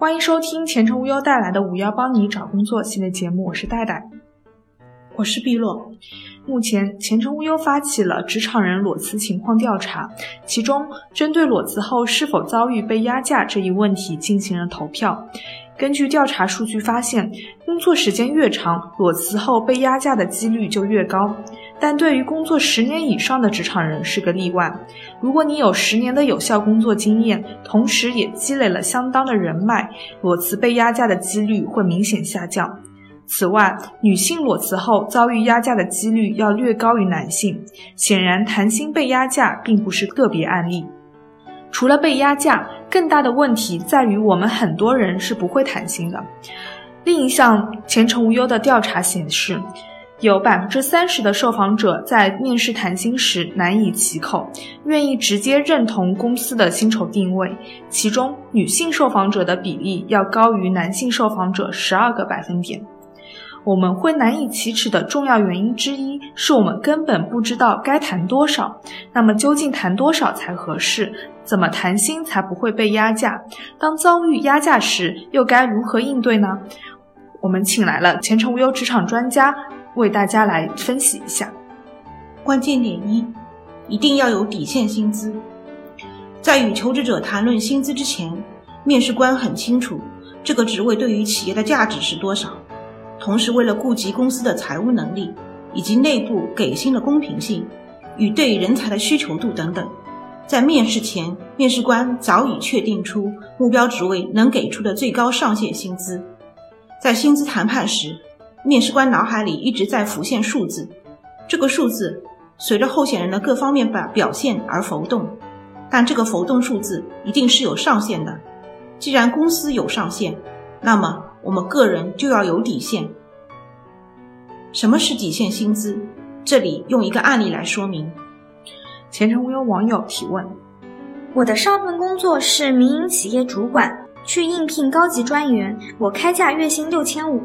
欢迎收听前程无忧带来的“五幺帮你找工作”系列节目，我是戴戴，我是碧落。目前，前程无忧发起了职场人裸辞情况调查，其中针对裸辞后是否遭遇被压价这一问题进行了投票。根据调查数据发现，工作时间越长，裸辞后被压价的几率就越高。但对于工作十年以上的职场人是个例外。如果你有十年的有效工作经验，同时也积累了相当的人脉，裸辞被压价的几率会明显下降。此外，女性裸辞后遭遇压价的几率要略高于男性。显然，谈薪被压价并不是个别案例。除了被压价，更大的问题在于我们很多人是不会谈薪的。另一项前程无忧的调查显示，有百分之三十的受访者在面试谈薪时难以启口，愿意直接认同公司的薪酬定位。其中，女性受访者的比例要高于男性受访者十二个百分点。我们会难以启齿的重要原因之一，是我们根本不知道该谈多少。那么，究竟谈多少才合适？怎么谈薪才不会被压价？当遭遇压价时，又该如何应对呢？我们请来了前程无忧职场专家，为大家来分析一下。关键点一，一定要有底线薪资。在与求职者谈论薪资之前，面试官很清楚这个职位对于企业的价值是多少。同时，为了顾及公司的财务能力以及内部给薪的公平性与对人才的需求度等等，在面试前，面试官早已确定出目标职位能给出的最高上限薪资。在薪资谈判时，面试官脑海里一直在浮现数字，这个数字随着候选人的各方面表表现而浮动，但这个浮动数字一定是有上限的。既然公司有上限，那么。我们个人就要有底线。什么是底线薪资？这里用一个案例来说明。前程无忧网友提问：我的上份工作是民营企业主管，去应聘高级专员，我开价月薪六千五，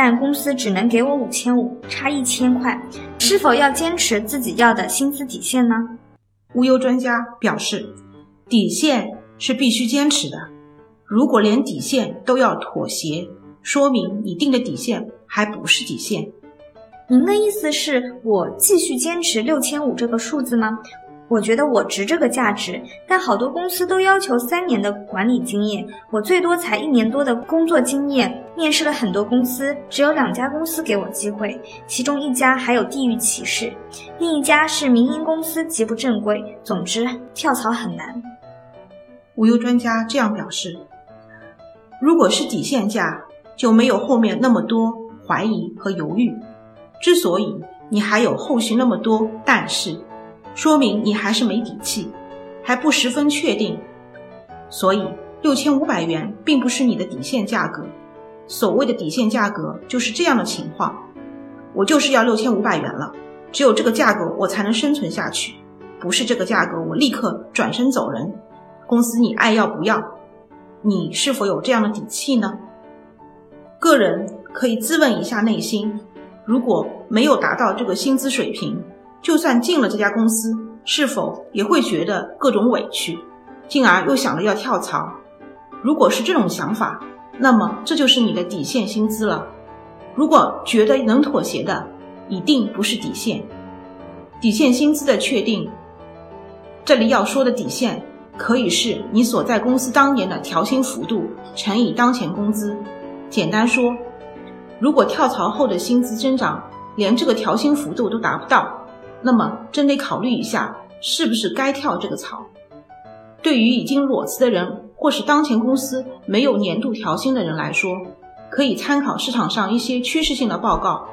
但公司只能给我五千五，差一千块，是否要坚持自己要的薪资底线呢？无忧专家表示，底线是必须坚持的。如果连底线都要妥协，说明你定的底线还不是底线。您的意思是我继续坚持六千五这个数字吗？我觉得我值这个价值，但好多公司都要求三年的管理经验，我最多才一年多的工作经验。面试了很多公司，只有两家公司给我机会，其中一家还有地域歧视，另一家是民营公司，极不正规。总之，跳槽很难。无忧专家这样表示：如果是底线价。就没有后面那么多怀疑和犹豫。之所以你还有后续那么多但是，说明你还是没底气，还不十分确定。所以六千五百元并不是你的底线价格。所谓的底线价格就是这样的情况：我就是要六千五百元了，只有这个价格我才能生存下去。不是这个价格，我立刻转身走人。公司你爱要不要？你是否有这样的底气呢？个人可以自问一下内心，如果没有达到这个薪资水平，就算进了这家公司，是否也会觉得各种委屈，进而又想着要跳槽？如果是这种想法，那么这就是你的底线薪资了。如果觉得能妥协的，一定不是底线。底线薪资的确定，这里要说的底线，可以是你所在公司当年的调薪幅度乘以当前工资。简单说，如果跳槽后的薪资增长连这个调薪幅度都达不到，那么真得考虑一下是不是该跳这个槽。对于已经裸辞的人，或是当前公司没有年度调薪的人来说，可以参考市场上一些趋势性的报告，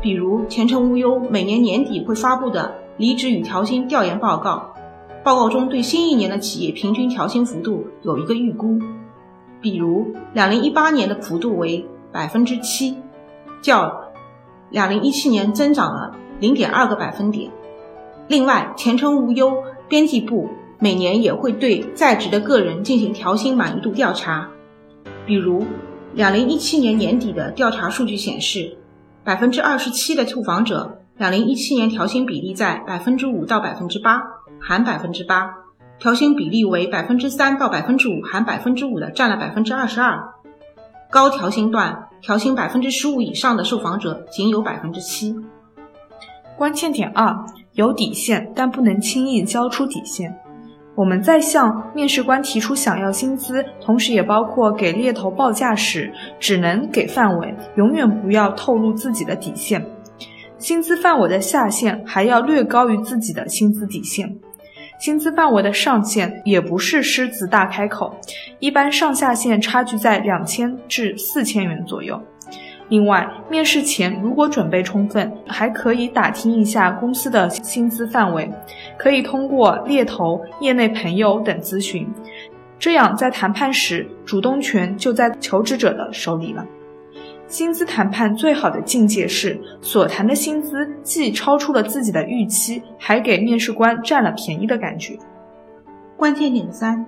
比如前程无忧每年年底会发布的离职与调薪调研报告，报告中对新一年的企业平均调薪幅度有一个预估。比如，两零一八年的幅度为百分之七，较两零一七年增长了零点二个百分点。另外，前程无忧编辑部每年也会对在职的个人进行调薪满意度调查。比如，两零一七年年底的调查数据显示，百分之二十七的受访者两零一七年调薪比例在百分之五到百分之八，含百分之八；调薪比例为百分之三到百分之五含百分之五的占了百分之二十二，高调薪段调薪百分之十五以上的受访者仅有百分之七。关键点二：有底线，但不能轻易交出底线。我们在向面试官提出想要薪资，同时也包括给猎头报价时，只能给范围，永远不要透露自己的底线。薪资范围的下限还要略高于自己的薪资底线。薪资范围的上限也不是狮子大开口，一般上下限差距在两千至四千元左右。另外，面试前如果准备充分，还可以打听一下公司的薪资范围，可以通过猎头、业内朋友等咨询，这样在谈判时主动权就在求职者的手里了。薪资谈判最好的境界是，所谈的薪资既超出了自己的预期，还给面试官占了便宜的感觉。关键点三，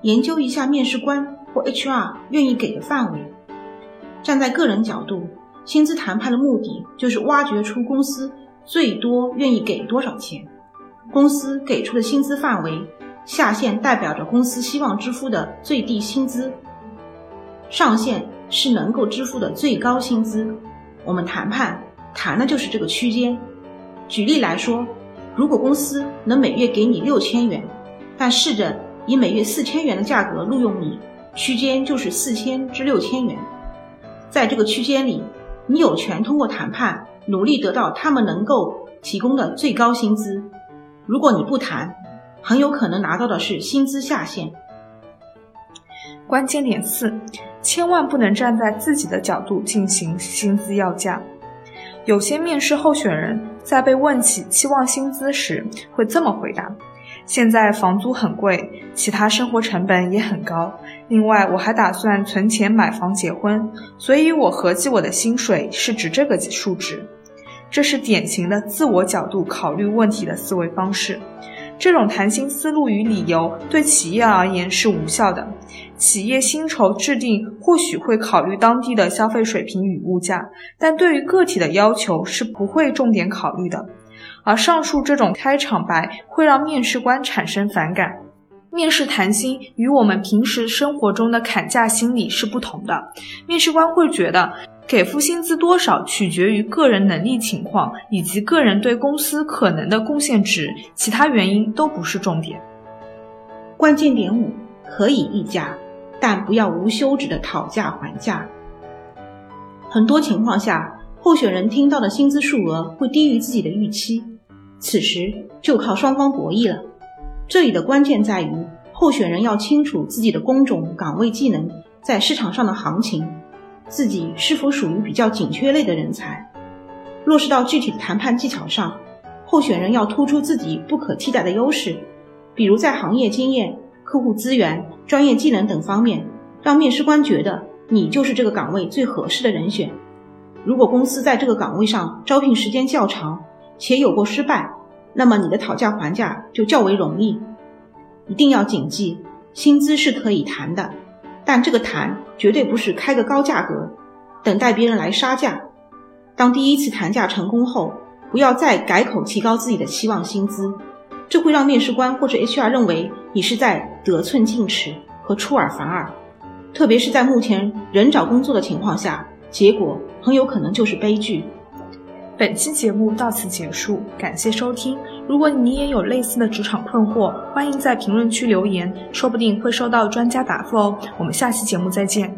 研究一下面试官或 HR 愿意给的范围。站在个人角度，薪资谈判的目的就是挖掘出公司最多愿意给多少钱。公司给出的薪资范围下限代表着公司希望支付的最低薪资，上限。是能够支付的最高薪资，我们谈判谈的就是这个区间。举例来说，如果公司能每月给你六千元，但试着以每月四千元的价格录用你，区间就是四千至六千元。在这个区间里，你有权通过谈判努力得到他们能够提供的最高薪资。如果你不谈，很有可能拿到的是薪资下限。关键点四，千万不能站在自己的角度进行薪资要价。有些面试候选人在被问起期望薪资时，会这么回答：现在房租很贵，其他生活成本也很高。另外，我还打算存钱买房结婚，所以我合计我的薪水是指这个数值。这是典型的自我角度考虑问题的思维方式。这种谈薪思路与理由对企业而言是无效的。企业薪酬制定或许会考虑当地的消费水平与物价，但对于个体的要求是不会重点考虑的。而上述这种开场白会让面试官产生反感。面试谈薪与我们平时生活中的砍价心理是不同的。面试官会觉得。给付薪资多少取决于个人能力情况以及个人对公司可能的贡献值，其他原因都不是重点。关键点五：可以议价，但不要无休止的讨价还价。很多情况下，候选人听到的薪资数额会低于自己的预期，此时就靠双方博弈了。这里的关键在于，候选人要清楚自己的工种、岗位、技能在市场上的行情。自己是否属于比较紧缺类的人才？落实到具体的谈判技巧上，候选人要突出自己不可替代的优势，比如在行业经验、客户资源、专业技能等方面，让面试官觉得你就是这个岗位最合适的人选。如果公司在这个岗位上招聘时间较长，且有过失败，那么你的讨价还价就较为容易。一定要谨记，薪资是可以谈的。但这个谈绝对不是开个高价格，等待别人来杀价。当第一次谈价成功后，不要再改口提高自己的期望薪资，这会让面试官或者 HR 认为你是在得寸进尺和出尔反尔。特别是在目前人找工作的情况下，结果很有可能就是悲剧。本期节目到此结束，感谢收听。如果你也有类似的职场困惑，欢迎在评论区留言，说不定会收到专家答复哦。我们下期节目再见。